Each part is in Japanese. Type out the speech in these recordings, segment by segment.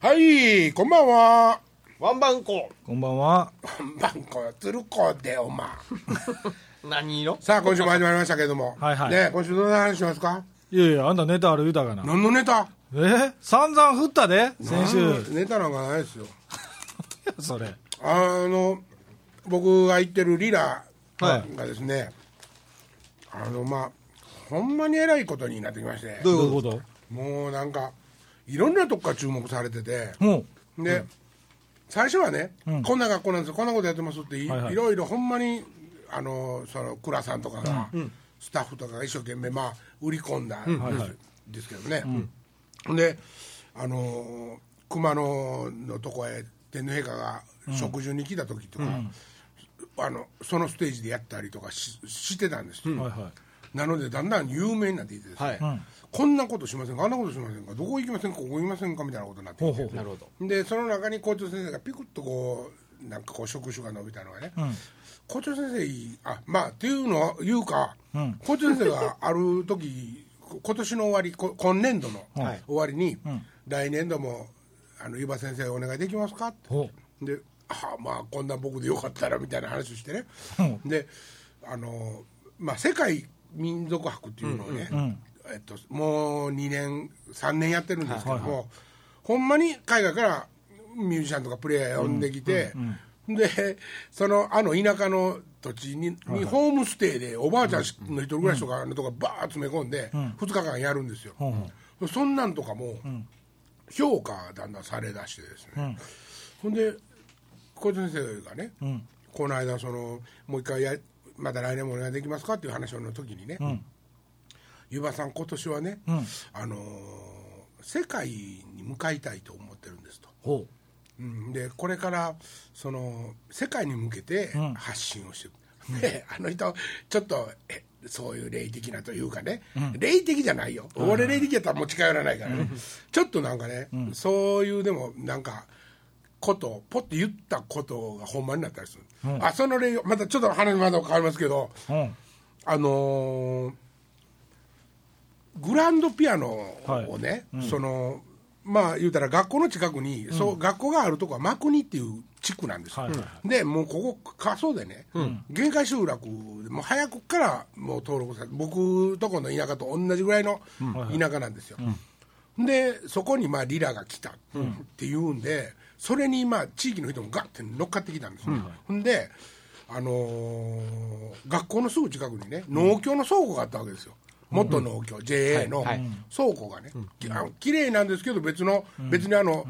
はい、こんばんは。ワンバンコこんばんは。バンコ、鶴子でおま。何色？さあ、今週も始まりましたけれども。はいはいね、今週どんな話しますか？いやいや、あんたネタある言うたかな。何のネタ？え？散々振ったで先週。ネタなんかないですよ。それ。あの、僕が行ってるリラはがですね、あの、まあ、ほんまに偉いことになってきまして、どういうこと？もうなんか、いろんなとこから注目されてて、もで、最初はね、うん。こんな学校なんですよ。こんなことやってますってい,、はいはい。ろいろほんまにあのその倉さんとかが、スタッフとかが一生懸命まあ売り込んだん。です,、はいはい。ですけどね、であの熊野のとこへ天皇陛下が食事に来た時とか、あのそのステージでやったりとかししてたんですよ、う。はいはなのでだんだん有名になっていってですね、はい、んこんなことしませんか？あんなことしませんか？どこ行きませんか？ここ行きませんか？みたいなことになってほうほうなるほど。でその中に校長先生がピクッとこうなんかこう触手が伸びたのがね、い。うん。校長先生いい。あまあっていうのは言うか、うん。校長先生がある時こ今年の終わりこ今年度のはい。終わりに、ん。来年度もあの湯葉先生お願いできますか？って。ほであまあこんな僕でよかったらみたいな話をしてね、うであのまあ世界民族博っていうのをね、んえっと、もう2年3年やってるんですけども、はい。ほんまに海外からミュージシャンとかプレイヤー呼んできて、でそのあの田舎の土地に,、にホームステイでおばあちゃんの一人暮らしとかのとかバーッ詰め込んで、2日間やるんですよ、そんなんとかも評価だんだんされだしてですね、ほんで校長先生がね、ん。この間そのもう一回やまた来年もお願いできますかっていう話の時にね、湯葉さん今年はね、ん。あのー世界に向かいたいと思ってるんですと。ほう。ん、でこれからその世界に向けてん。発信をしてる、であの人ちょっとえそういう霊的なというかね、霊的じゃないよ、俺霊的やったらもう近寄らないからね、ちょっとなんかね、そういうでもなんかことをポッて言ったことがほんまになったりする、あその霊またちょっと話まだ変わりますけどう。うん。あのーグランドピアノをね、そのまあ言うたら学校の近くに、そう学校があるとこは幕国っていう地区なんです。よ、はいはい。でもうここ過疎でね、限界集落でもう早くからもう登録されて僕とこの田舎と同じぐらいの田舎なんですよ、でそこにまあリラが来たっていうんで、それにまあ地域の人もガッて乗っかってきたんですよ、ほんであのー学校のすぐ近くにね農協の倉庫があったわけですよ元農協、JA の倉庫がね、きあの綺麗なんですけど別の、別にあの、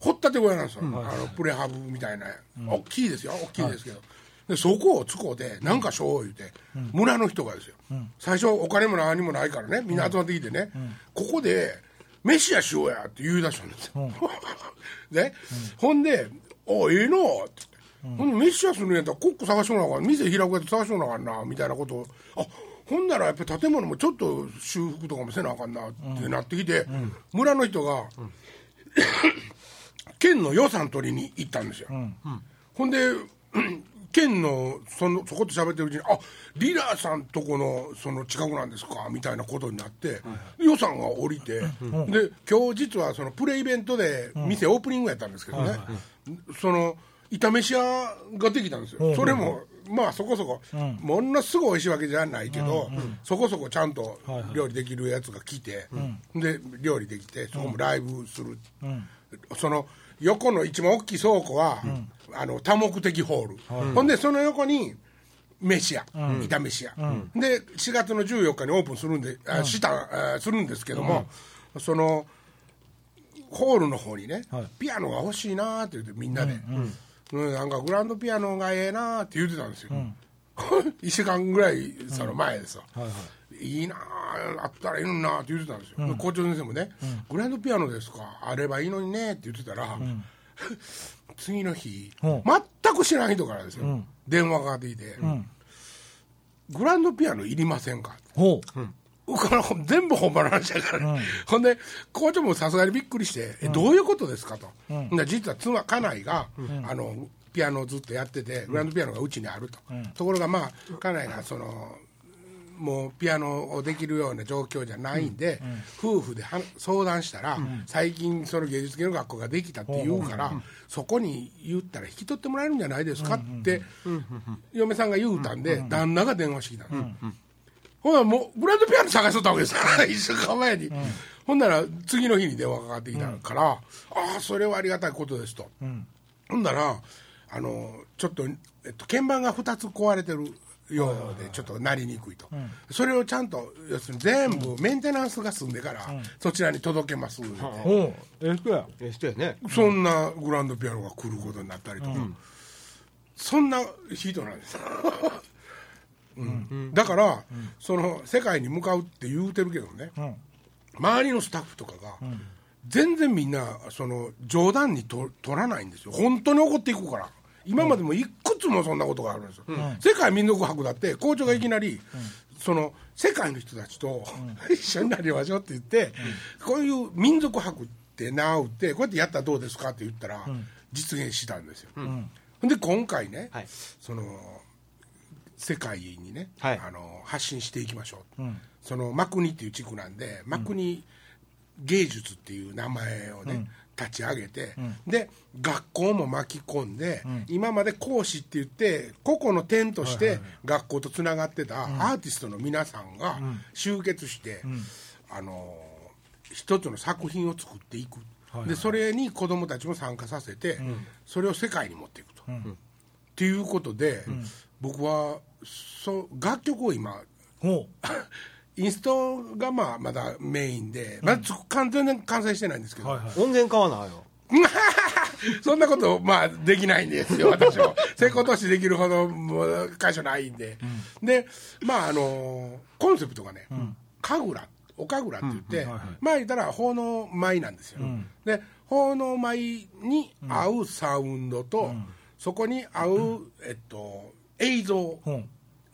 掘ったて小屋なんですよ、あのプレハブみたいな、大きいですよ。大きいですけど、でそこを使うて何かしょう言うて、村の人がですよ、最初お金も何もないからねみんな集まってきてね、ここで飯屋しようやって言い出したんですよ、で、ほんで「おええな」って言って、ほんで飯屋するんやったらコック探してもらおうかな店開くやつ探してもらおうかなみたいなことをあほんならやっぱり建物もちょっと修復とかもせなあかんなってなってきて、村の人が、県の予算取りに行ったんですよ、ほんで 県のそのそこと喋ってるうちに「あリラーさんとこのその近くなんですか」みたいなことになって、予算が下りて、で今日実はそのプレイベントで店オープニングやったんですけどね、その炒飯屋ができたんですよ、それもまあそこそこ、ものすごい美味しいわけじゃないけど、そこそこちゃんと料理できるやつが来て、で料理できてそこもライブする、その横の一番大きい倉庫は、あの多目的ホール、ほんでその横に飯屋、炒飯屋、で4月の14日にオープンするんで、あしたあするんですけども、そのホールの方にね、はい。ピアノが欲しいなって言ってみんなで、うんなんかグランドピアノがええなって言ってたんですよ、1週間ぐらいその前ですよ、はいはい。いいなああったらいいのになって言ってたんですよ、校長先生もね、グランドピアノですか？あればいいのにねって言ってたら、次の日、う。ん全く知らん人からですよ、電話がかかって。きて、グランドピアノいりませんか?」ほう。これ全部本場の話だから、ほんで校長もさすがにびっくりして「えどういうことですか?」と、で実は妻家内が、あのピアノをずっとやっててグランドピアノがうちにあると、ところがまあ家内がそのもうピアノをできるような状況じゃないんで、夫婦では相談したら、最近その芸術系の学校ができたって言うから、そこに言ったら引き取ってもらえるんじゃないですかって、嫁さんが言うたんで、旦那が電話してきたんです、ほなもうグランドピアノ探しとったわけですから 一週間前に、ほんなら次の日に電話がかかってきたから、ああそれはありがたいことですと、ほんならあのちょっと、えっと、鍵盤が2つ壊れてるようでちょっとなりにくいと、それをちゃんと要するに全部メンテナンスが済んでから、そちらに届けます。う。ええ人や。ええ人やね。そんなグランドピアノが来ることになったりとか、そんな人なんです、うんだから、その世界に向かうって言うてるけどね、ん。周りのスタッフとかが、全然みんなその冗談にと取らないんですよ。本当に怒っていくから。今までもいくつもそんなことがあるんですよ、世界民族博だって校長がいきなり、その世界の人たちと、一緒になりましょうって言って、こういう民族博って名を打ってこうやってやったらどうですかって言ったら、実現したんですよ、で今回ね、はい。その世界にね、はい。あの発信していきましょう、そのマクニっていう地区なんでマクニ芸術っていう名前をね、立ち上げて、で学校も巻き込んで、今まで講師って言って個々の点として学校とつながってたアーティストの皆さんが集結して、あの一つの作品を作っていく、でそれに子どもたちも参加させて、それを世界に持っていくと。っていうことで、僕はそう楽曲を今ほ インストがまあまだメインで、まだつ完全に完成してないんですけど、うはいはい。音源買わなよ そんなこと、まあ、できないんですよ、私も。成功投資できるほど、もう、会社ないんで。で、まあ、あの、コンセプトがね、神楽、お神楽って言って、まあ言ったら、奉納舞なんですよ。で、奉納舞に合うサウンドと、そこに合う、えっと、映像。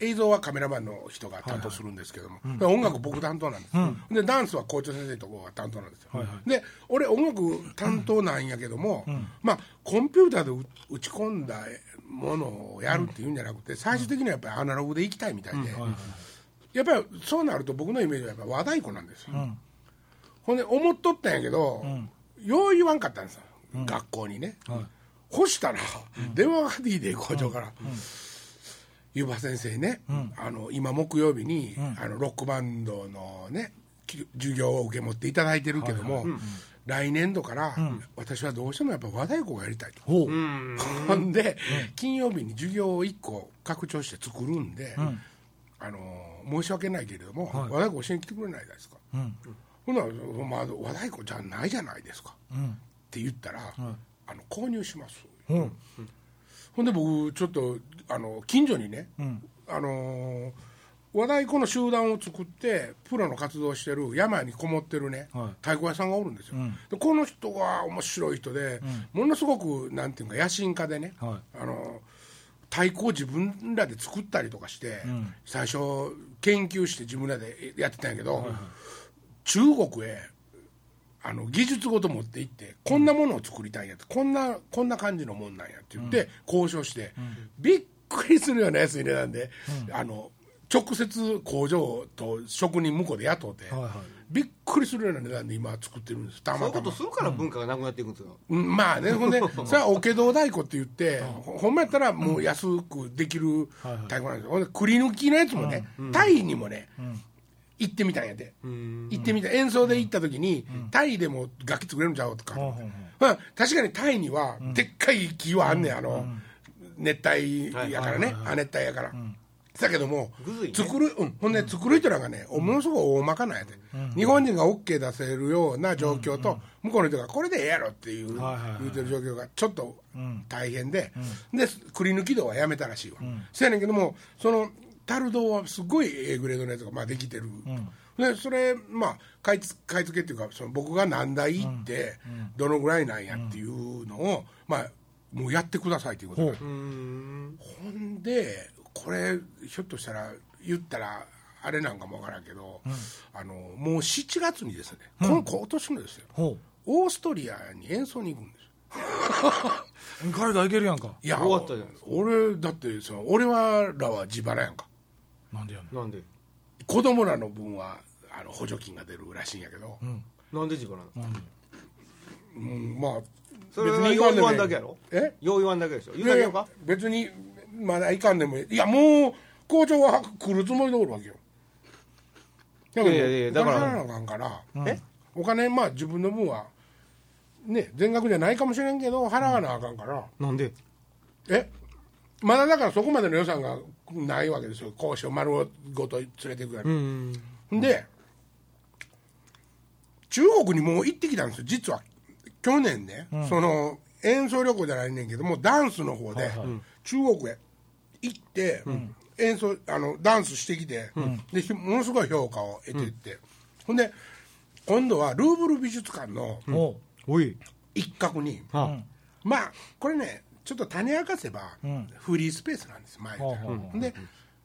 映像はカメラマンの人が担当するんですけども、で音楽僕担当なんです、でダンスは校長先生とこが担当なんですよ、で俺音楽担当なんやけども、まあコンピューターでう打ち込んだものをやるっていうんじゃなくて最終的にはやっぱりアナログでいきたいみたいで、やっぱりそうなると僕のイメージはやっぱ和太鼓なんですよ、ほんで思っとったんやけど、よう言わんかったんですよ、学校にね、ほしたら、電話がかかってきて校長から、ゆば先生ね、あの今木曜日に、あのロックバンドのねき授業を受け持っていただいてるけども、来年度から、私はどうしてもやっぱ和太鼓がやりたいと。ほん。で、金曜日に授業を1個拡張して作るんで、あの申し訳ないけれども、和太鼓教えに来てくれないですか、ほん。なら、まあ、和太鼓じゃないじゃないですか、って言ったら、あの購入します、ほんで僕ちょっとあの近所にね、あのー和太鼓の集団を作ってプロの活動をしてる山にこもってるね、はい。太鼓屋さんがおるんですよ、でこの人が面白い人で、ものすごくなんていうか野心家でね、はあの太鼓を自分らで作ったりとかして、最初研究して自分らでやってたんやけど、中国へあの技術ごと持って行ってこんなものを作りたいんやってこんなこんな感じのもんなんやって言って、交渉して、びっくりするような安い値段で、あの直接工場と職人向こうで雇って、はいはい。びっくりするような値段で今作ってるんですたそういうこまたまとするから文化がなくなっていくんですよ、うんまあね、ほんで、それはおけど太鼓って言って、ほほんまやったらもう安くできる太鼓なんですよ。ほんで、くり抜きのやつもね、タイにもね、行ってみたんやで。行ってみた。演奏で行った時に、タイでも楽器作れるんちゃうとか。まあ、確かにタイには、でっかい木はあんねん、あの、熱帯やからね、亜熱帯やから。だけどもね、作る、うん、ほんで作る人らがね、ものすごい大まかなんやで、日本人が OK 出せるような状況と、向こうの人がこれでええやろっていう、言うてる状況がちょっと大変で、で、くり抜き道はやめたらしいわ。そやねんけども、その、タルドはすごい A グレードのやつがまあできてる。でそれまあ買いつ買い付けっていうかその僕が何台行ってどのぐらいなんやっていうのを、まあもうやってくださいということで、ほんでこれひょっとしたら言ったらあれなんかもわからんけど、あのもう7月にですね、この今年のですよ。ほオーストリアに演奏に行くんです。よう海外行けるやんか。いや終わったじゃないです俺だってその俺はらは自腹やんか。なんでやねん。なんで？子供らの分はあの補助金が出るらしいんやけど、なんで自分なの？うんまあそれはよう言わんだけやろ？え？だけでしょ？言うだけよか？別にまだいかんでもいい。いやもう校長は来るつもりでおるわけよ。だいやいやいやだからなあかんから、え？お金まあ自分の分はね全額じゃないかもしれんけど払わなあかんから、なんで？え？まだだからそこまでの予算がないわけですよ。講師を丸ごと連れていくやうんつ、で中国にもう行ってきたんですよ実は去年ね、その演奏旅行じゃないねんけどもダンスの方で中国へ行って、演奏あのダンスしてきて、でひものすごい評価を得ていって、ほんで今度はルーブル美術館の一角に、はまあこれねちょっと種明かせば、ん。フリースペースなんです前から、ほうほうほうで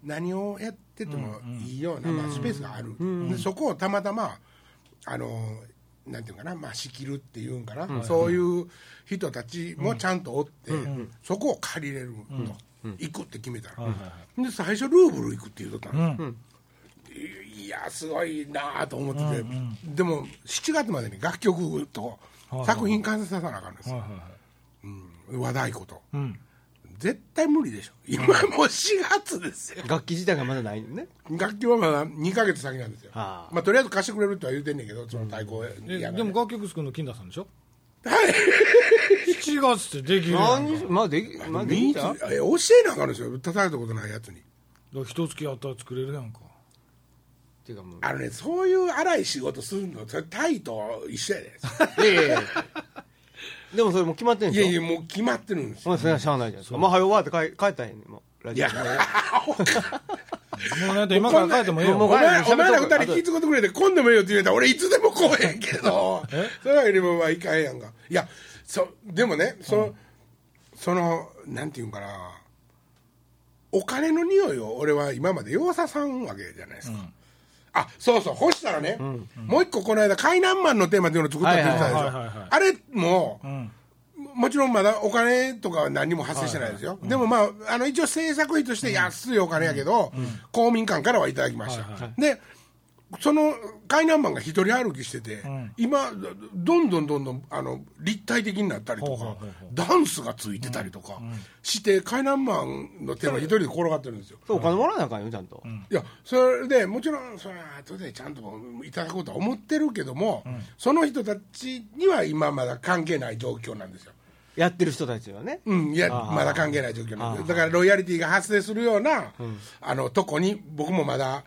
何をやっててもいいような、まあ、スペースがある、でそこをたまたまあのなんていうかな、まあ、仕切るっていうんかな、そういう人たちもちゃんとおって、そこを借りれると、行くって決めたら、で最初ルーブル行くって言うとったの、うん。いやすごいなあと思ってて、でも7月までに楽曲と作品完成させなあかんですよ、和太鼓と。うん絶対無理でしょ。今もう4月ですよ。楽器自体がまだないのね。楽器はまだ2か月先なんですよ、はあ。まあ、とりあえず貸してくれるとは言うてんねんけどその太鼓えやでも楽曲作るの金田さんでしょ？7月ってできるやんまあできまあできた？え教えなあかんですよ。叩いたことないやつに。だから一月やったら作れるやんか。っていうかもう。あのねそういう荒い仕事するのそれタイと一緒やいやいやいやでもそれもう決まってんでいでしょ？やいやもう決まってるんですよ。まあそれはしゃあないじゃないですか。まあ早終わって帰帰ったらへんねんもう。ラジオ。いや。もうなんて今から帰ってもええよ。お前お前ら二人気づくてくれて来んでもいいよって言うたら俺いつでも来へんけど。えそれよりもまあいかへんやんか。いやそでもねそ,、そのなんていうんかな。お金の匂いを俺は今までようささんわけじゃないですか、あそうそうほしたらね、もう一個この間「海南マン」のテーマっていうのを作ったって言ってたでしょ、はいはいはいはいあれも、うん。もちろんまだお金とかは何にも発生してないですよ、でもまああの一応制作費として安いお金やけど、公民館からはいただきました、はいはでその海南マンが一人歩きしてて、ん。今どんどんどんどんあの立体的になったりとかダンスがついてたりとかして、海南マンのテーマ一人で転がってるんですよ。そうお金もらわなあかんよちゃんと。いやそれでもちろんそれは後でちゃんといただこうとは思ってるけども、その人たちには今まだ関係ない状況なんですよ。やってる人たちはね。うん、いやまだ関係ない状況なんでだからロイヤリティが発生するような、あのとこに僕もまだ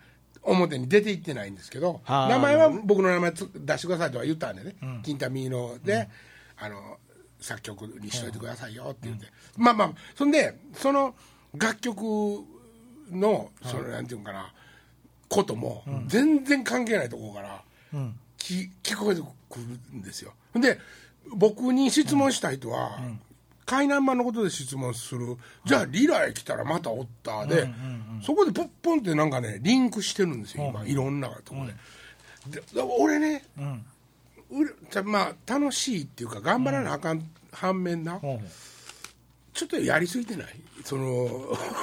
表に出ていってないんですけど名前は僕の名前つ出してくださいとは言ったんでね、金田ミーノで、あの作曲にしといてくださいよって言って、まあまあそんでその楽曲のその、なんていうんかなことも全然関係ないところから、うん。き聞こえてくるんですよ。で僕に質問した人は、海南マンのことで質問する。じゃあリラへ来たらまたおったで、そこでポッポンってなんかねリンクしてるんですよ今、いろんなとこで,で、で俺ねうん。うれじゃあまあ楽しいっていうか頑張らなあかん、反面なちょっとやりすぎてない？その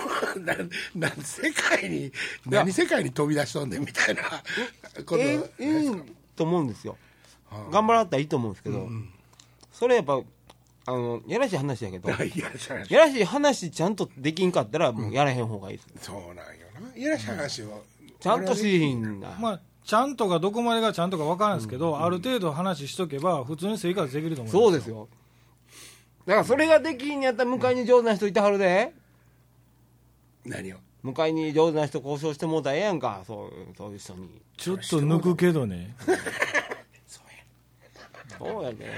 なな世界に何世界に飛び出しとんねんみたいな。こと、ええええと思うんですよ。頑張らったらいいと思うんですけどそれやっぱあのやらしい話やけど いやしゃやらしい話ちゃんとできんかったらもうやらへん方がいいですそうなんよな。いやらしい話を、ちゃんとしひんな。まあちゃんとかどこまでがちゃんとか分からないですけど、ある程度話しとけば普通に生活できると思そうですよ。だからそれができんやったら向かいに上手な人いてはるで。何を？向かいに上手な人交渉してもうたらええやんか。そうそういう人に。ちょっと抜くけどね。そうや。で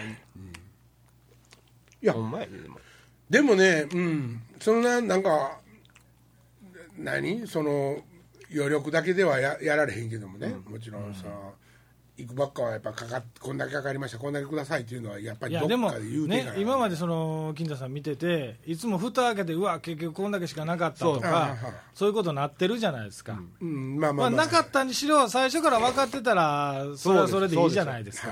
いや。ほんまやででも。でもねうん。そんななんか何？その余力だけではややられへんけどもね、もちろんその行くばっかはやっぱかかっこんだけかかりましたこんだけくださいっていうのはやっぱりどっかで言うてねから。今までその金田さん見てていつも蓋開けてうわ結局こんだけしかなかったとそう。かそういうことになってるじゃないですか、うん。まあままあ、あまあ、なかったにしろ最初から分かってたらそれはそれでいいじゃないですか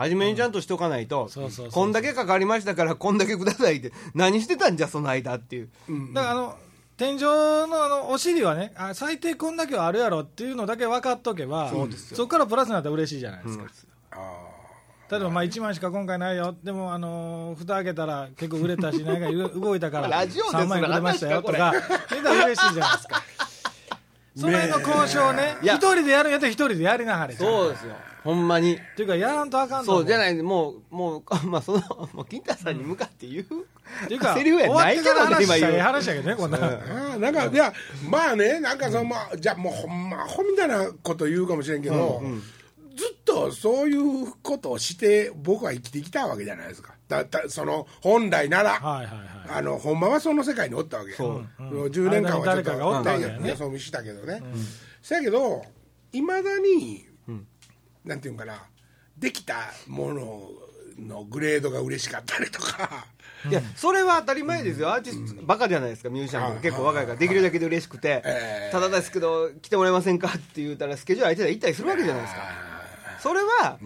初めにちゃんとしとかないと、そうそうそうこんだけかかりましたからこんだけくださいって何してたんじゃその間っていう。だからあの天井のあのお尻はねあ最低こんだけはあるやろっていうのだけ分かっとけばそこからプラスになったら嬉しいじゃないですか、例えばまあ1万しか今回ないよ。でもあのー蓋開けたら結構売れたし何か動いたから ラジオです3万円くれましたよとか言ったら嬉しいじゃないですかその辺の交渉ね。いや。一人でやるんやったら一人でやりなはれそうですよ。ほんまに。っていうかやらんとあかんと思そうじゃないもうもうまあそのもう金太さんに向かって言う、っていうかセリフやないけどね終わってから話したらええ今言う話やけどねこんなああなんかいやまあねなんかその、まあ、じゃあもうほんまアホみたいなこと言うかもしれんけど、ずっとそういうことをして僕は生きてきたわけじゃないですかだだその本来なら、はいはいはい。あのほんまはその世界におったわけや、10年間はちょっ間に誰かがおったわけやね。とよそ見したけどね、そやけどいまだに、なんていうんかなできたもののグレードが嬉しかったりとか。いやそれは当たり前ですよ、アーティスト、バカじゃないですか、ミュージシャンとか。結構若いから、できるだけで嬉しくて、ええ。ただですけど、来てもらえませんかって言うたら、スケジュール空いてたら行ったりするわけじゃないですか、それは、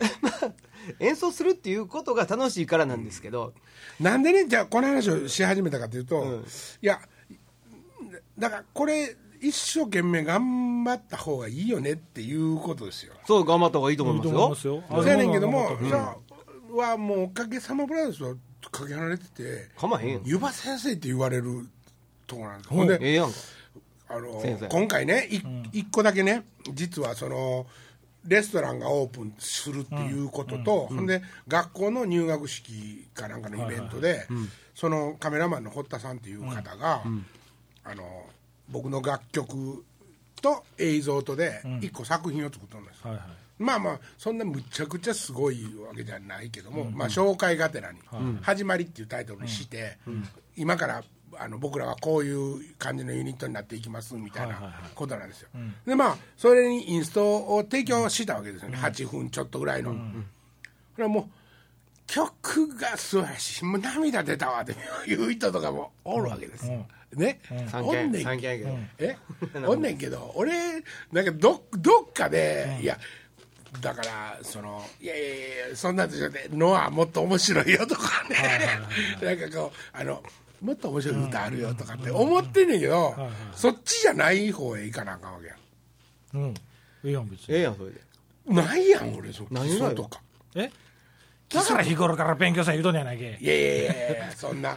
まあ、演奏するっていうことが楽しいからなんですけど、なんでねじゃあこの話をし始めたかというと、うん。いやだからこれ一生懸命頑張った方がいいよねっていうことですよ。そう、頑張った方がいいと思いますよ。そうやねんけども、うん。じゃあはもうおかげさまブラザーズはかけ離れててかまへんよ。湯葉先生って言われるとこなんです。うんほんでええやんか。あの今回ねい一個だけね実はそのレストランがオープンするっていうことと、ほんで学校の入学式かなんかのイベントで、そのカメラマンの堀田さんっていう方が、あの僕の楽曲と映像とで一個作品を作ったんです、はいはい。まあまあそんなむちゃくちゃすごいわけじゃないけども、まあ、紹介がてらに「始まり」っていうタイトルにして、今からあの僕らはこういう感じのユニットになっていきますみたいなことなんですよ、でまあそれにインストを提供したわけですよね、8分ちょっとぐらいの、これはもう曲が素晴らしい。もう涙出たわっていう人とかもおるわけです、ね、三おんねんけど。え？おんねんけど俺なんかどどっかで、いやだからそのいやいやいやそんなんじゃね。のはもっと面白いよとかね。なんかこうあのもっと面白い歌あるよとかって思ってんねんけど、そっちじゃない方へ行かなあかんわけやうん。いいやん別に。ええやん、それで。んないやん俺そ基何がとか。え？だから日頃から勉強さ言うとんねやないけ。いやいやいやいやそんな。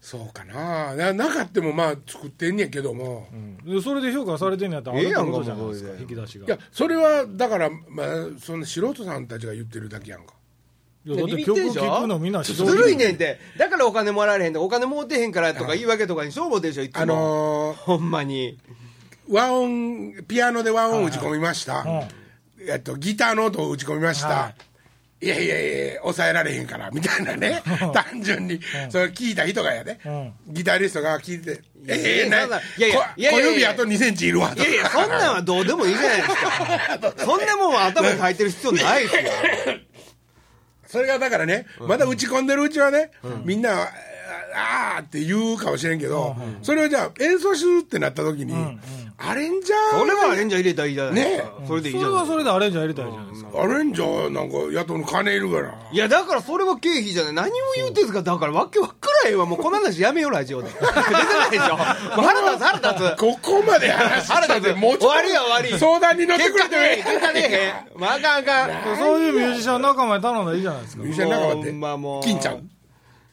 そうかな。ななかってもまあ作ってんねんけども、でそれで評価されてんのやったらあええやんじゃないですか引き出しが。いやそれはだから、まあ、そんな素人さんたちが言ってるだけやんかだってビビって曲んでしょ聴くのみんなずるいねんって。だからお金もらわれへんで、お金もうてへんからとか言い訳とかに勝負でしょ、いつも。あのーほんまに。和音ピアノで和音打ち込みました、えっと、ギターの音を打ち込みました、、はい。やいやいや抑えられへんからみたいなね。単純に、それ聞いた人がやで、ギタリストが聞いて「いやええないやいや小指あと2センチいるわ」とか。いやいや、そんなんはどうでもいいじゃないですか。そんなもんは頭に入ってる必要ないですよ。それがだからね、まだ打ち込んでるうちはね、みんな、ああーって言うかもしれんけど、それをじゃあ演奏するってなった時に、アレンジャーそれはアレンジャー入れたらいいじゃないですか。それでいいそじゃないですか。れはそれでアレンジャー入れたらいいじゃないですかアレンジャーなんか雇うの金いるから。いや、だからそれは経費じゃない。何を言うてんすか。だからわけわからへんわ。もうこの話やめよう、ラジオで。出てないでしょ。もう腹立つ、腹立つ。ここまで話した腹立つ。でもうちょっと終わりや終わり。相談に乗ってくれて結果ね、結果ねへん。まあ、あかんあかん。そういうミュージシャン仲間に頼んだらいいじゃないですかミュージシャン仲間ってまもう金ちゃん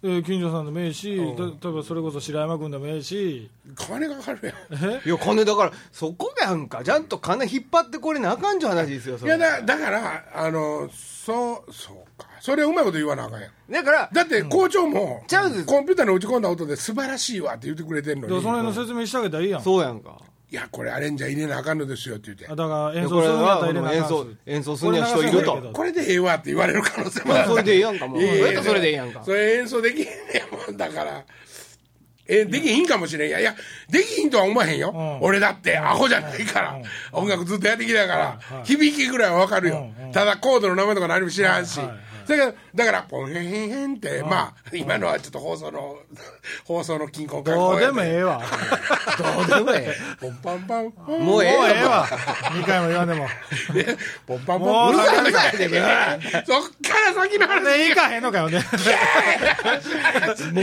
えー近所さんでもええし、た例えばそれこそ白山君でもええし、金かかるやんえ？いや、金だから、そこやんか。ちゃんと金引っ張ってこれなあかんじゃ話ですよ、それ。いやだだからあのそうそうかそれをうまいこと言わなあかんやんだから、だって校長も、ちゃうですコンピューターに打ち込んだ音で素晴らしいわって言ってくれてんのにその辺の説明してあげたらいいやん。そうやんか。いやこれアレンジャー入れなあかんのですよって言って。あだから演奏するんやったらは入れなあかん演奏、演奏するには人いると。これでええわって言われる可能性もあるそれでええやんかもういやいやそれでええやんか。それ演奏できへんねんもんだから。えできひんかもしれんいや。いやできひんとは思わへんよ、うん。俺だってアホじゃないから、音楽ずっとやってきたから、はい。響きぐらいは分かるよ、うん。うん。ただコードの名前とか何も知らんし、はいはいだからだからポンヘンヘンって、まあ今のはちょっと放送の 放送の均衡感どうでもええわ。どうでもえポンパンパン。ポンもうええわ。わ。2回も言わんでも。ポンパンもうパンうるさいそっから先の話。で、いかへんのかよね。も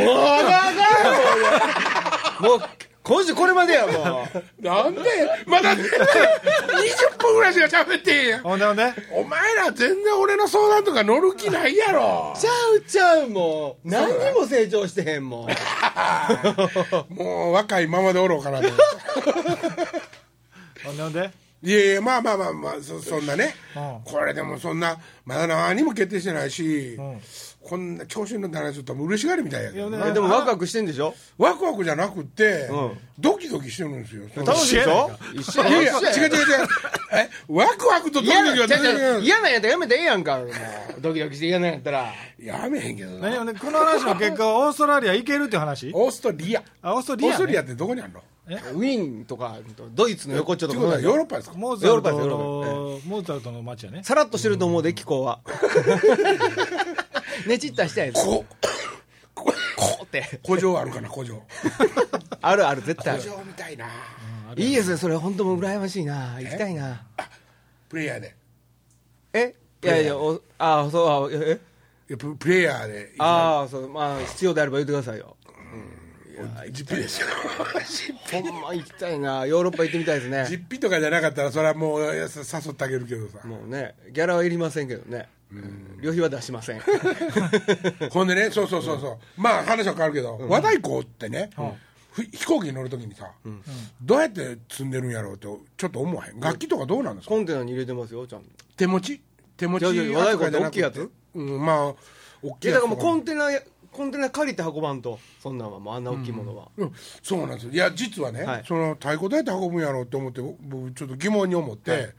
う、もう、今週これまでやもう。なんでまだね。20分ぐらいしか喋ってへんやん。ほんでほんで？お前ら全然俺の相談とか乗る気ないやろ。ちゃうちゃうもう。何にも成長してへんもん。もう若いままでおろうかなと ほんでほんで？いやいやまあまあまあまあそそんなね、うん。これでもそんなまだ何も決定してないし、んこんな調子に乗って話すると嬉しがりみたいやけど、ね。ねでもワクワクしてんでしょ？ワクワクじゃなくって、うん。ドキドキしてるんですよ。楽しいでしょ一緒いやいや一緒違う違う違う。えワクワクとドキドキは全然嫌嫌なんやったらやめてええやんかドキドキして嫌なんやったらやめへんけどな何ほんでこの話の結果オーストラリア行けるっていう話オーストリアあオーストリア、ね、オーストリアってどこにあるのウィーンとかドイツの横っちょとヨーロッパですかモーツァルトヨーロッパモーツァルトの街やねさらっとしてると思うで気候はねちったしたやつこここうって古城あるかな古城 あるある絶対あ古る城みたいな。いいですねそれ。本当もう羨ましいな。行きたいな。プレイヤーで。え？いやいやおあそうあえいやププレイヤーで。ああそうまあ必要であれば言ってくださいよ。実費ですよ。ほんま行きたいな。ヨーロッパ行ってみたいですね。実費とかじゃなかったらそれはもう誘ってあげるけどさ。もうねギャラはいりませんけどね旅費は出しません。ほんでねそうそうそうそう。まあ話は変わるけど和太鼓ってねふ飛行機に乗るときにさどうやって積んでるんやろうってちょっと思わへん。楽器とかどうなんですか？コンテナに入れてますよちゃんと。手持ち？手持ち和太鼓って？大きいや扱つ？うんまあ大きいやつだからもうコンテナコンテナ借りて運ばんと。そんなんはもうあんな大きいものは、うん。そうなんですよ。いや実はね、はい。その太鼓どうやって運ぶんやろうって思って僕ちょっと疑問に思って、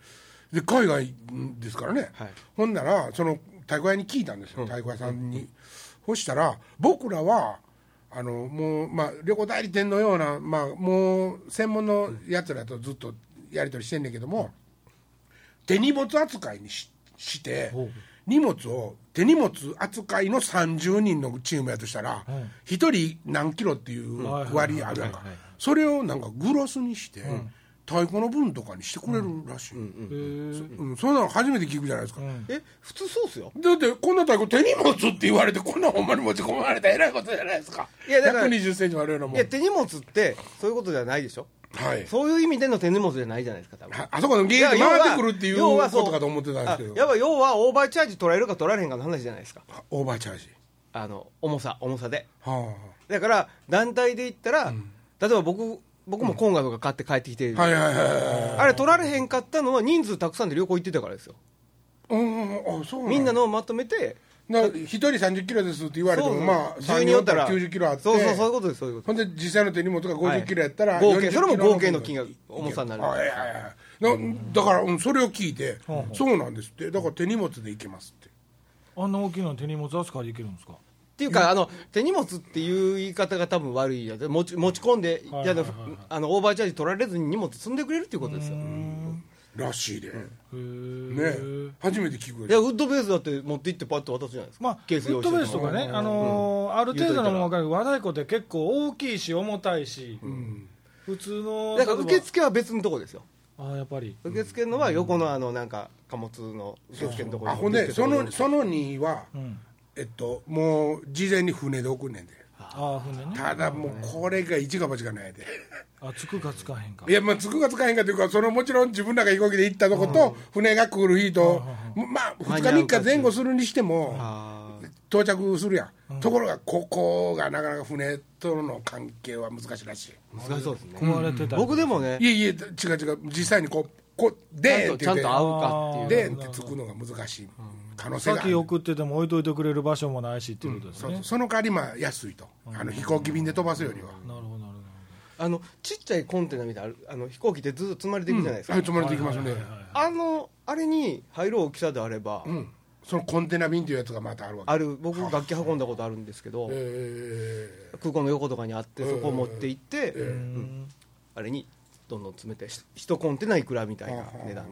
で海外ですからね、はい。ほんならその太鼓屋に聞いたんですよ、太鼓屋さんに、そしたら僕らはあのもう、まあ、旅行代理店のような、まあ、もう専門のやつらとずっとやり取りしてんねんけども手荷物扱いにしして荷物を手荷物扱いの30人のチームやとしたら1人何キロっていう割あるやんか。それをなんかグロスにして太鼓の分とかにしてくれるらしい、うんそんなの初めて聞くじゃないですか、え普通そうっすよ。だってこんな太鼓手荷物って言われてこんなほんまに持ち込まれたらえらいことじゃないですか。いやだから1 2 0センチもあるようなもん。いや手荷物ってそういうことじゃないでしょ。はい。そういう意味での手荷物じゃないじゃないですか多分。ああそこのゲート回ってくるっていうことかと思ってたんですけど。あやっぱ要はオーバーチャージ取られるか取られへんかの話じゃないですか。オーバーチャージ。あの重さ重さで。はだから団体で言ったら、例えば僕僕もコンガとか買って帰ってきて、あ、はいはいはいはいあれ取られへんかったのは人数たくさんで旅行行ってたからですよ。うんうんあそうみんなのをまとめて。な一人30キロですって言われてもそうまあ10 3人おったら。90キロあって。そうそうそういうことですそういうことほんで実際の手荷物が50キロやったら、40はい。合計それも合計の金額重さになる。あいやいやい。やなだから、うん、それを聞いて、そうなんですって。だから手荷物で行けますって。あんな大きいの手荷物扱いできるんですか？っていうかあの手荷物っていう言い方が多分悪いやつ。持ち持ち込んで、はいあはいはいはい。あのオーバーチャージ取られずに荷物積んでくれるっていうことですよ。らしいで、へね。え初めて聞くいやウッドベースだって持って行ってパッと渡すじゃないですか、まあ、ウケース用意してッドベースとかね、あのーある程度のものが和太鼓って結構大きいし重たいし、普通のだから受付は別のとこですよ。ああやっぱり。受付のは横のあのなんか貨物の受付のところあほんでそのその2は、んえっともう事前に船で送んねんで。ああ船ね。ただもうこれが一か八かないで。あつくかつかへんか。いやまあつくかつかへんかというかそのもちろん自分らが飛行機で行ったとこと、船が来る日と、まあ2日3日前後するにしてもあ到着するやん、ところがここがなかなか船との関係は難しいらしい。あ難しそうですね、壊れてたり。僕でもねいえいえ違う違う。実際にこうこうでちゃんと合うかっていう。でーんってつくのが難しい。可能性がある。先送ってても置いといてくれる場所もないしっていうことですね、そうそう。その代わりまあ安いと。あの飛行機便で飛ばすよりは、なるほどなるほあのちっちゃいコンテナみたいなあの飛行機ってずっと積まれていくじゃないですか、はい積まれていきますね、あのあれに入る大きさであれば、うん、そのコンテナ便というやつがまたあるわけ。ある。僕楽器運んだことあるんですけど、え空港の横とかにあってそこを持って行って、どうん。あれにどんどん詰めてひ一コンテナいくらみたいな値段。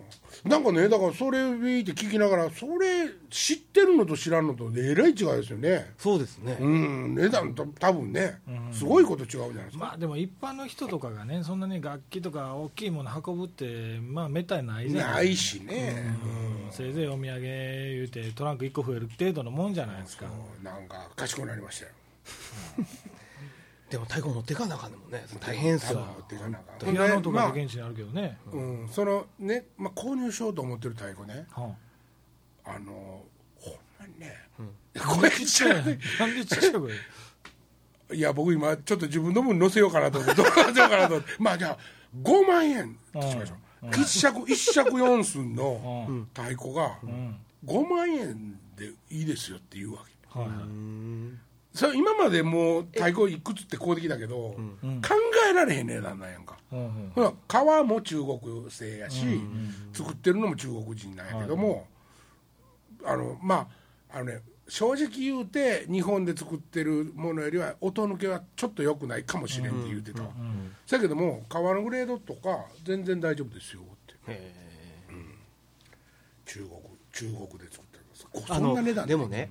ーなんかねだからそれ見て聞きながらそれ知ってるのと知らんのとえらい違いですよね。そうですね、うん値段と多分ねすごいこと違うじゃないですか、まあでも一般の人とかがねそんなに楽器とか大きいもの運ぶってまあめったにないじゃなないいしね、うん。せいぜいお土産言うてトランク1個増える程度のもんじゃないですか。うんなんか賢くなりましたよでも太鼓持っていかなあかんねんもん。ね大変っすよ。持っていかなあかん。ピアノとまあかで現地にあるけどね、うん、そのね、まあ、購入しようと思ってる太鼓ね。はあ。のほんまにね、あ、これちっちゃい。なんでちっちゃい声？いや僕今ちょっと自分の分載せようかなと思ってどうしようかなと思って。まあじゃあ5万円としましょう、一尺一尺四寸の太鼓が5万円でいいですよって言うわけ。はいはいそれ今までもう太鼓いくつってこうできたけど、考えられへん値段なんやんか、うんうん。ほら革も中国製やし、作ってるのも中国人なんやけども、あのまああのね正直言うて日本で作ってるものよりは音抜けはちょっと良くないかもしれんって言うてた。わ、そやけども革のグレードとか全然大丈夫ですよ。ってへ中国中国で作ってるんです。そんな値段でもね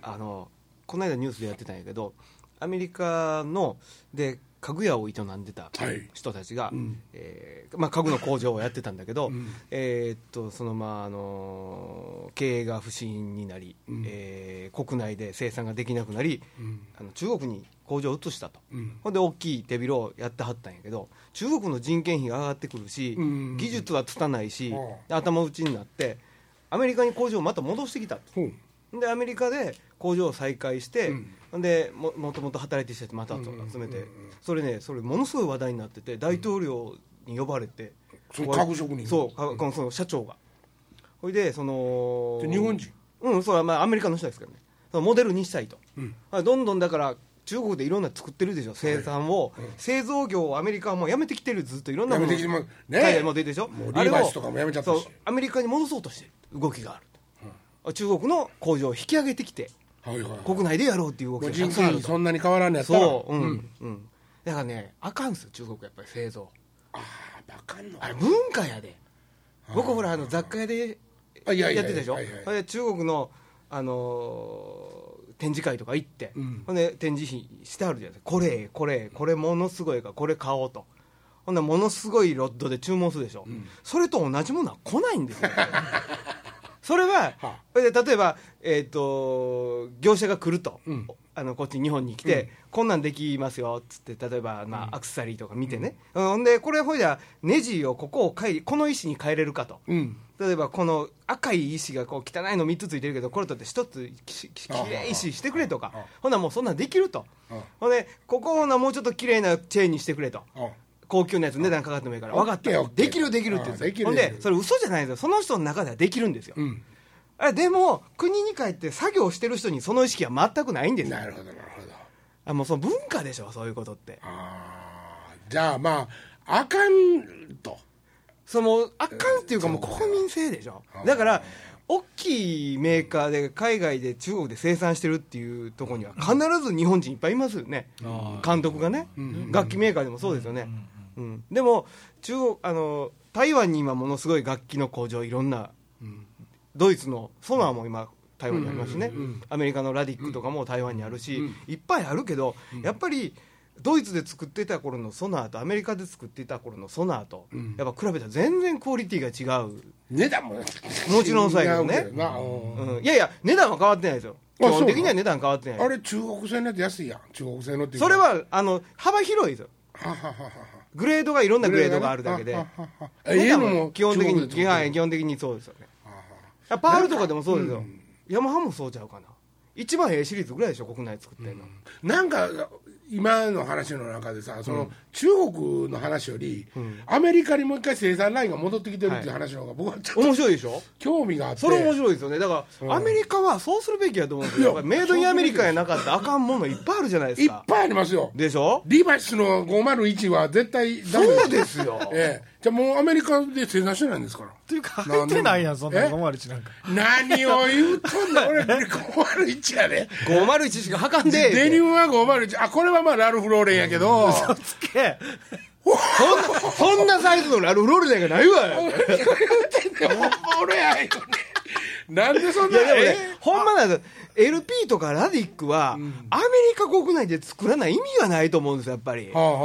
あのこの間ニュースでやってたんやけどアメリカので家具屋を営んでたはい。人たちが、ん。えーまあ、家具の工場をやってたんだけど、ん。えーっとそのまああの経営が不振になり、ん。えー国内で生産ができなくなり、ん。あの中国に工場を移したと、うん。ほんで大きい手広をやってはったんやけど中国の人件費が上がってくるし、うん技術は拙いし、あで頭打ちになってアメリカに工場をまた戻してきたとでアメリカで工場を再開して、うん。でももともと働いてる人たちまた集めて、それねそれものすごい話題になってて大統領に呼ばれて、その家具職人そうかこのその社長が。ほいでそので日本人？うんそれはまあアメリカの人ですけどね。そのモデルにしたいと、うん。あどんどんだから中国でいろんな作ってるでしょ生産を、製造業をアメリカはもうやめてきてるずっといろんなものやめてきてます。ね海外も出てるでしょ。もうリーバイスとかもやめちゃったし。アメリカに戻そうとしてる。動きがある、中国の工場を引き上げてきてはいはい。はい国内でやろうっていう動きがたくさんあると。そんなに変わらんのやったら。そう。うん、うん。うん。だからねあかんすよ中国やっぱり製造。ああバカんのあれ文化やで。僕ほらあの雑貨屋でやってたでしょ、は中国の、あのー展示会とか行って、うん。ほんで展示費してあるじゃないですか。これこれこれものすごいからこれ買おうと。ほんならものすごいロッドで注文するでしょ、それと同じものは来ないんですよ それは、はそれで例えば、えー、と業者が来ると、うん。あのこっち日本に来て、こんなんできますよっつって例えば、まあアクセサリーとか見てね、うん。ほんでこれほいじゃネジをここを変えこの石に変えれるかと、うん。例えばこの赤い石がこう汚いの3つついてるけどこれとって1つきききれい石してくれとか。ああ。ほんならもうそんなんできると。あほんでここほなもうちょっと綺麗なチェーンにしてくれと。あ高級なやつ値段かかってもいいから。分かった。オッケーオッケー。できるできるって言うんですあできるよほんでそれ嘘じゃないんですよその人の中ではできるんですよ。うん。あでも国に帰って作業してる人にその意識は全くないんですよ。なるほどなるほど。あもうその文化でしょそういうことって。ああじゃあまああかんと。そのあかんっていうかもう国民性でしょ。だから大きいメーカーで海外で中国で生産してるっていうところには必ず日本人いっぱいいますよね。監督がね。楽器メーカーでもそうですよね。うんでも中国あの台湾に今ものすごい楽器の工場いろんなドイツのソナーも今台湾にありますしね。アメリカのラディックとかも台湾にあるしいっぱいあるけどやっぱりドイツで作ってた頃のソナーとアメリカで作っていた頃のソナーとやっぱ比べたら全然クオリティが違う。値段ももちろんそうやけどね。違うんうん、いやいや値段は変わってないですよ。基あ本的には値段変わってないあれ中国製のやつ安いやん。中国製のっていうか。それはあの幅広いですよ。ははははグレードがいろんなグレードがあるだけで。基本的に基本的にそうですよね。パールとかでもそうですよ、ヤマハもそうちゃうかな。一番 A シリーズぐらいでしょ国内作ってんの、なんか今の話の中でさその、中国の話より、アメリカにもう一回生産ラインが戻ってきてるっていう話の方が僕はちょっと面白いでしょ？興味があって。それ面白いですよね。だから、アメリカはそうするべきやと思うんですよ。やっぱりメイドインアメリカやなかったらあかんものいっぱいあるじゃないでいっすかぱいありますよ。でしょ？リバイスの501は絶対ダメそうですよ。ええじゃあもうアメリカで生産してないんですから。っていうか入ってないやんそんなえ？501なんか。何を言うとんねん俺501やで。501しかはかんでデニムは501あこれはまあラルフ・ローレンやけど。つけそんな そんなサイズのラルフロールなんかないわよ俺やよなんでそんないやでもね、ほんまなんです LP とかラディックは、アメリカ国内で作らない意味がないと思うんですよ、やっぱり。はあはあ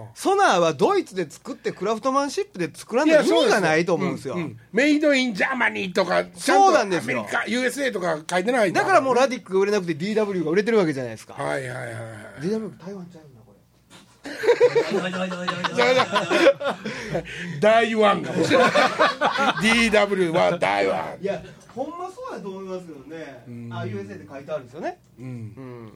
はあソナーはドイツで作ってクラフトマンシップで作らない意味がないと思うんですよ。んん Made in Germany とかそうなんですよアメリカ USA とか書いてないだからもうラディックが売れなくて DW が売れてるわけじゃないですか。はいはいはい DW 台湾ちゃう、台湾かもし DW は台湾いやほんまそうだと思いますよね、あ USA って書いてあるんですよね。うん。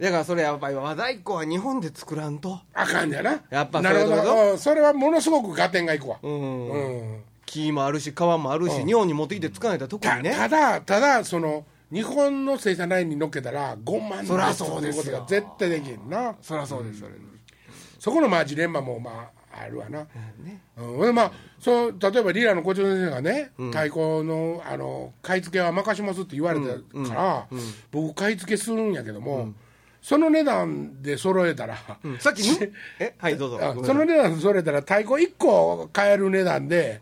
だからそれやっぱり和太鼓は日本で作らんと。あかんやな。やっぱなるほど。うんそれはものすごく合点がいくわ。うん、うん。木もあるし川もあるし、日本に持ってきて使わないと特たにね。ただただその日本の生産ラインに乗っけたら5万そらそうですことが絶対できんな。そりゃそうですそれ、そこのまあジレンマもまああるわな、うんでまあそう例えばリーラの校長先生がね、太鼓のあの買い付けは任しますって言われたから、僕買い付けするんやけども、その値段で揃えたら、さっきに えはいどうぞ。その値段で揃えたら太鼓1個買える値段で、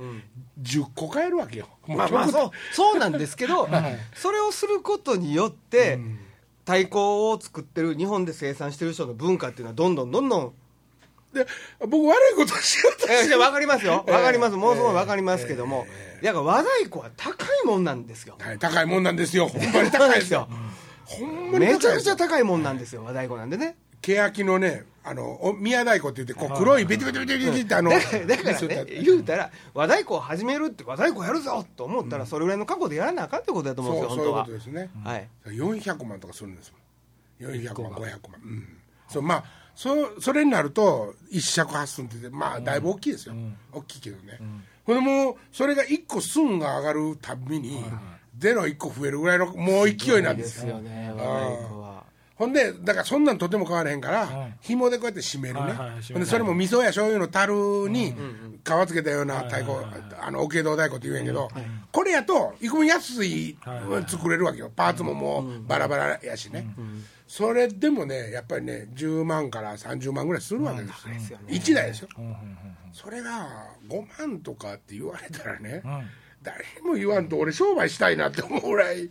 10個買えるわけよ。まあまあそうそうなんですけど、それをすることによって、太鼓を作ってる日本で生産してる人の文化っていうのはどんどんどんどん。で僕悪いことしようとえー、分かりますよ。分かります、ものすごい分かりますけども、だから和太鼓は高いもんなんですよ。はい高いもん なんですよ。ほんまに高高いいでですすよ。よほんまにめちゃくちゃ高いもんなんですよ和太鼓なんでね。欅のねあのお宮太鼓って言ってこう黒いベテベテベテベテってあのだからね言うたら和太鼓を始めるって和太鼓やるぞと思ったらそれぐらいの覚悟でやらなあかんってことだと思うんそうそういうことですね。はい。400万とかするんですもん。400万500万。うん。そうまあそそれになると一尺八寸ってまあだいぶ大きいですよ、大きいけどね、ほんでもうそれが1個寸が上がるたびに、ゼロ1個増えるぐらいのもう勢いなんですよね和太鼓はほんでだからそんなんとても変わらへんから、はい。紐でこうやって締めるね、はいはいそれも味噌や醤油の樽に皮つけたような太鼓、あのおけど太鼓って言うんやけど、これやといはいはい。作れるわけよ。パーツももうバラバラやしね、それでもねやっぱりね10万から30万ぐらいするわけですよ、1台ですよ、それが5万とかって言われたらね、誰にも言わんと俺商売したいなって思うぐらい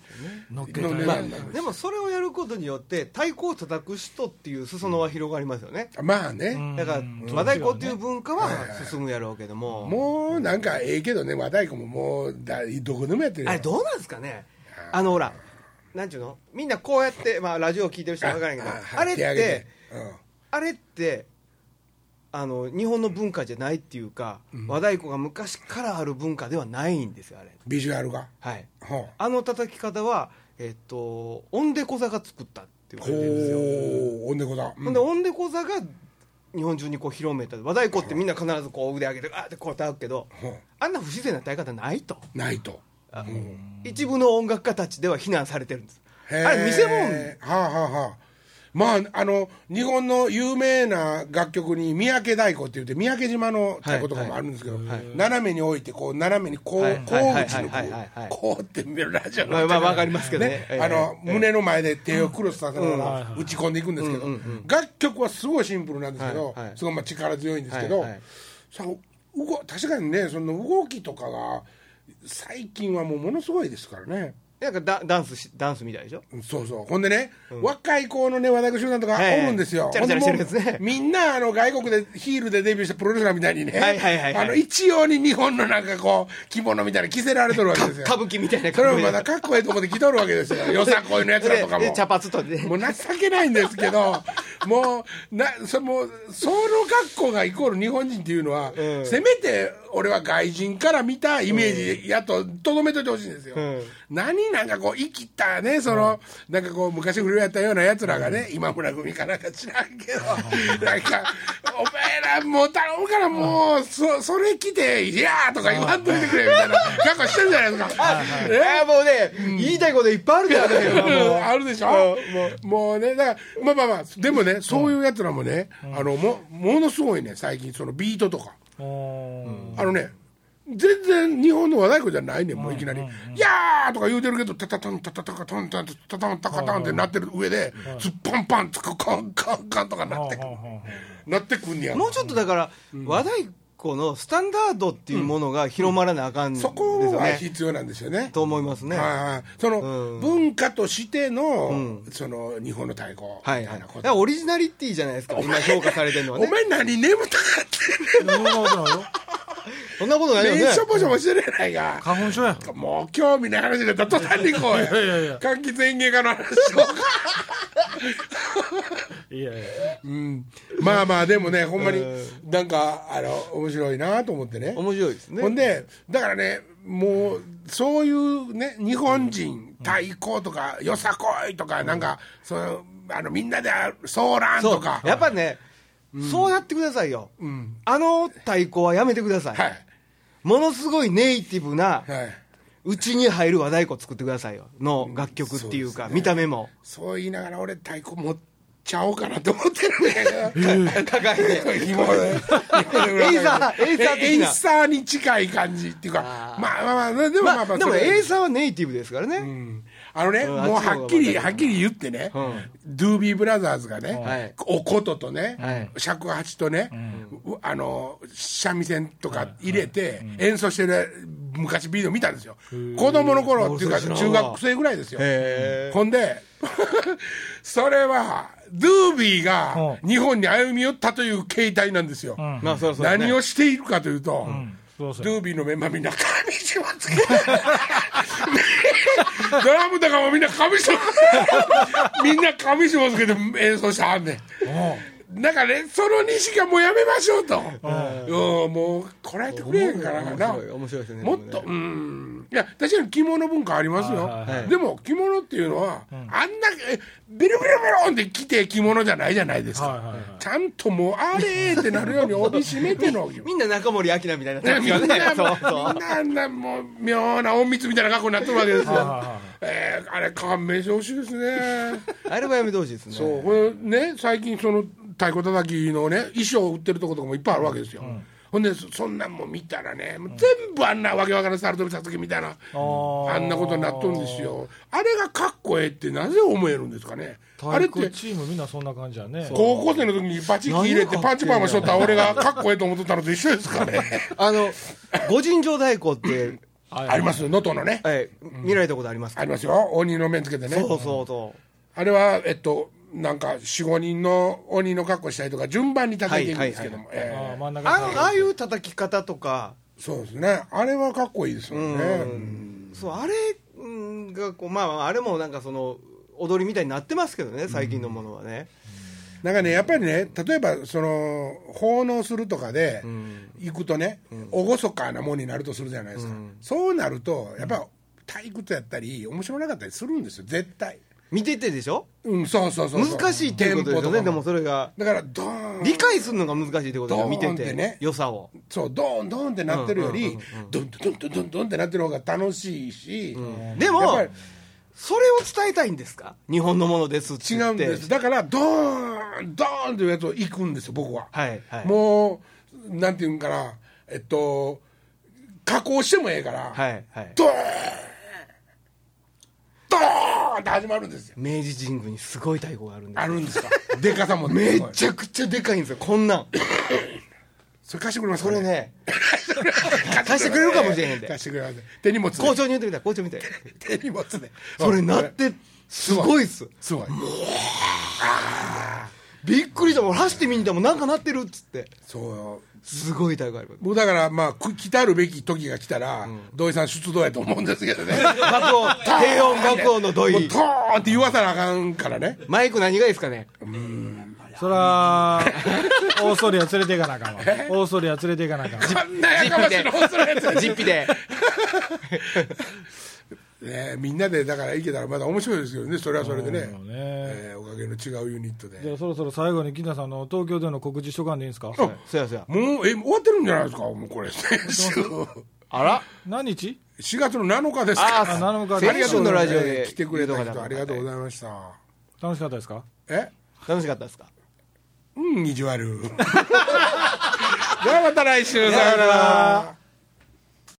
の値段なんです。でもそれをやることによって太鼓を叩く人っていう裾野は広がりますよね、まあね、だから和太鼓っていう文化は進むやろうけども、もうなんかええけどね和太鼓ももうだどこでもやってる。よあれどうなんですかね？あのほらなんちゅうの？みんなこうやって、まあ、ラジオ聞いてる人は分からんけどあれってあれってあの日本の文化じゃないっていうか、和太鼓が昔からある文化ではないんですよあれ。ビジュアルが。はい。ほあの叩き方はえっとオンデコ座が作ったって言わうれてるんですよ。おんでこだ、うん。ほんでオンデコ座が日本中にこう広めた。和太鼓ってみんな必ずこう腕上げてあーってこう叩くけどあんな不自然な叩き方ないと。ないと。あ一部の音楽家たちでは非難されてるんです。あれ見せ物。はあはあはあまああの日本の有名な楽曲に三宅太鼓って言って三宅島の太鼓とかもあるんですけど、斜めに置いてこう斜めにこう、はいこうはい打ち抜く、はいはいはい。はいこうって見るラジオのまあまあわかりますけどね。ええあの、ええ。胸の前で手をクロスさせながらうん。打ち込んでいくんですけど、楽曲はすごいシンプルなんですけど、すごい。まあ力強いんですけど、確かにねその動きとかが最近はもうものすごいですからね。なんかダダンスしダンスみたいでしょ？そうそう。ほんでね、若い子のね和太鼓集団とかはいはいおるんですよ、チャラチャラしてるやつね。ほんでもうみんなあの外国でヒールでデビューしたプロレスラーみたいにね、はいはいはいはい。あの一様に日本のなんかこう着物みたいなの着せられとるわけですよ。歌舞伎みたいなそれもまだかっこいいと思って着とるわけですよ。よさこいのやつらとかも。でで茶髪とね。もう情けないんですけどもうなそもうその学校がイコール日本人っていうのは、うん。せめて俺は外人から見たイメージやととどめといてほしいんですよ、うん。何なんかこう生きたねその、なんかこう昔不良やったようなやつらがね、今村組かなんか知らんけど、なんかお前らもう頼むからもう、そそれ来て「いやー」とか言わんといてくれみたいな格好してるじゃないですか。い。やもうね、言いたいこといっぱいあるじゃないもうもあるでしょ？もうねだからまあまあまあでもねそういうやつらもね、あのもものすごいね最近そのビートとか、あのね全然日本の和太鼓じゃないねんもういきなり「やー!」とか言うてるけどタタタンタタタカタンタンタタンタカタンってなってる上でズッパンパンとかカンカンカンとかなってくなってくんねやもうちょっとだから、和太鼓のスタンダードっていうものが広まらなあかんですそよこはね、必要なんですよね。と思いますね、はいはいその、うん。文化としての、ん。その日本の太鼓はいはい、みたいなこと。だからオリジナリティじゃないですか今評価されてるのはおね前何眠たがってんねんそんなことないよそんなことないよね。ねしょぼしょぼしてるやないか花粉症や。もう興味ない話ったら途端にこういやいやいや。柑橘園芸家の話をいやいや。うん。まあまあでもねほんまになんかあの面白いなと思ってね。面白いですね。ほんでだからねもうそういうね日本人対抗とかよさこいとかなんかそのあのみんなでソーランそうとかやっぱね、そうやってくださいよ、あの太鼓はやめてください、はい。ものすごいネイティブなはいうちに入る和太鼓作ってくださいよ。の楽曲っていうか、見た目も。そう言いながら俺太鼓持っちゃおうかなと思ってるんだけど。高いで紐でエイサーエイサーエイサーに近い感じっていうかまあまあまあでもまあまあまあ、でもエイサーはネイティブですからね、うん。あのね、うん。もうはっきり、はっきり言ってね、うん。ドゥービーブラザーズがね、はい。お琴とね、はい。尺八とね、うあの、三味線とか入れて、演奏してる昔ビデオ見たんですよ。子供の頃っていうか、中学生ぐらいですよ。ほんで、それは、ドゥービーが日本に歩み寄ったという形態なんですよ。ん。まあそうそう、何をしているかというと、そうそう。ドゥービーのメンバーみんな髪しまつけて ドラムとかもみんな髪しまみんな髪しまつけて演奏してはんねんなんかねその西がもうやめましょうと。うんもうこらえてくれへんからな。面白いですよね。もっとうん。いや確かに着物文化ありますよ、でも着物っていうのは、あんなえビルビルビルンって着て着物じゃないじゃないですか、ちゃんともうあれーってなるように帯締めての みんな中森明菜みたいな感じみんな、みんなあんなもう妙な隠密みたいな格好になってるわけですよ。えーあれ勘弁してほしいですね。あれはやめてほしいですね。そう、これね、最近その太鼓叩きのね、衣装を売ってるとことかもいっぱいあるわけですよ。ほんで、そそんなんも見たらね、もう全部あんなわけわからんサルトビ叩きみたいな、ー。あんなことになっとるんですよ。あれがかっこええってなぜ思えるんですかね。あれってチームみんなそんな感じやね。高校生の時にバチキ入れてパンチパーマしとった俺がかっこええと思っとったのと一緒ですかね。あの五尋城太鼓って、は いありますよ、能登のね。はい、見られたことありますか、ありますよ。鬼の面つけてね。そうそうそう。あれはえっとなんか45人の鬼の格好したりとか順番に叩いていくんですけども、ええ。あのああいう叩き方とか、そうですね。あれはかっこいいですよね、そうあれうんがこう、まあまあ、あれもなんかその踊りみたいになってますけどね、最近のものはね。なんかねやっぱりね例えばその奉納するとかで行くとね、厳かなもんになるとするじゃないですか、そうなるとやっぱ退屈やったり面白なかったりするんですよ絶対見ててでしょ？うんそうそうそう難しいっていうことですよね、でもそれが。だからドーン。理解するのが難しいってことですよ、見ててて。ね良さを。そうドーンドーンってなってるより、ドンドンドンドンドンってなってる方が楽しいし、でもそれを伝えたいんですか？日本のものですって違うんです。だからドーンドーンっていうやつを行くんですよ僕は、はいはい。もうなんていうんかな。えっと加工してもええから、はいはい。ドーンドーンって始まるんですよ。明治神宮にすごい太鼓があるんです。あるんですか？でかさもめゃちゃくちゃでかいんですよ。こんなん。それ貸してくれますかそれね。貸してくれるかもしれへんで。貸してくれます手荷物で校長に言ってみたい校長みたい手荷物でそれなってすごい。っす。すごいびっくりした。もん走ってみに行ったもんなんかなってるっつって。そう。よすごい太鼓あります僕だからまあく来たるべき時が来たら、土井さん出動やと思うんですけどね。爆音低音爆音の土井。もうトーンって言わさなあかんからね。マイク何がいいですかね？そらオーストリア連れていかなあかんわ。オーストリア連れていかなあかんわ。あんなやかましいのそれやつ実費でねみんなでだから行けたらまだ面白いですけどねそれはそれでね。ね。えーおかげの違うユニットで。じゃあそろそろ最後に金田さんの東京での告知しとかんでいいんですか？そうやそうや。もうえ終わってるんじゃないですか？もうこれ。あら？何日？4月の7日ですあか？あ7日ありがとう先週のラジオで来てくれた人ありがとうございました。楽しかったですか？え？楽しかったですか？うん意地悪。ではまた来週さよなら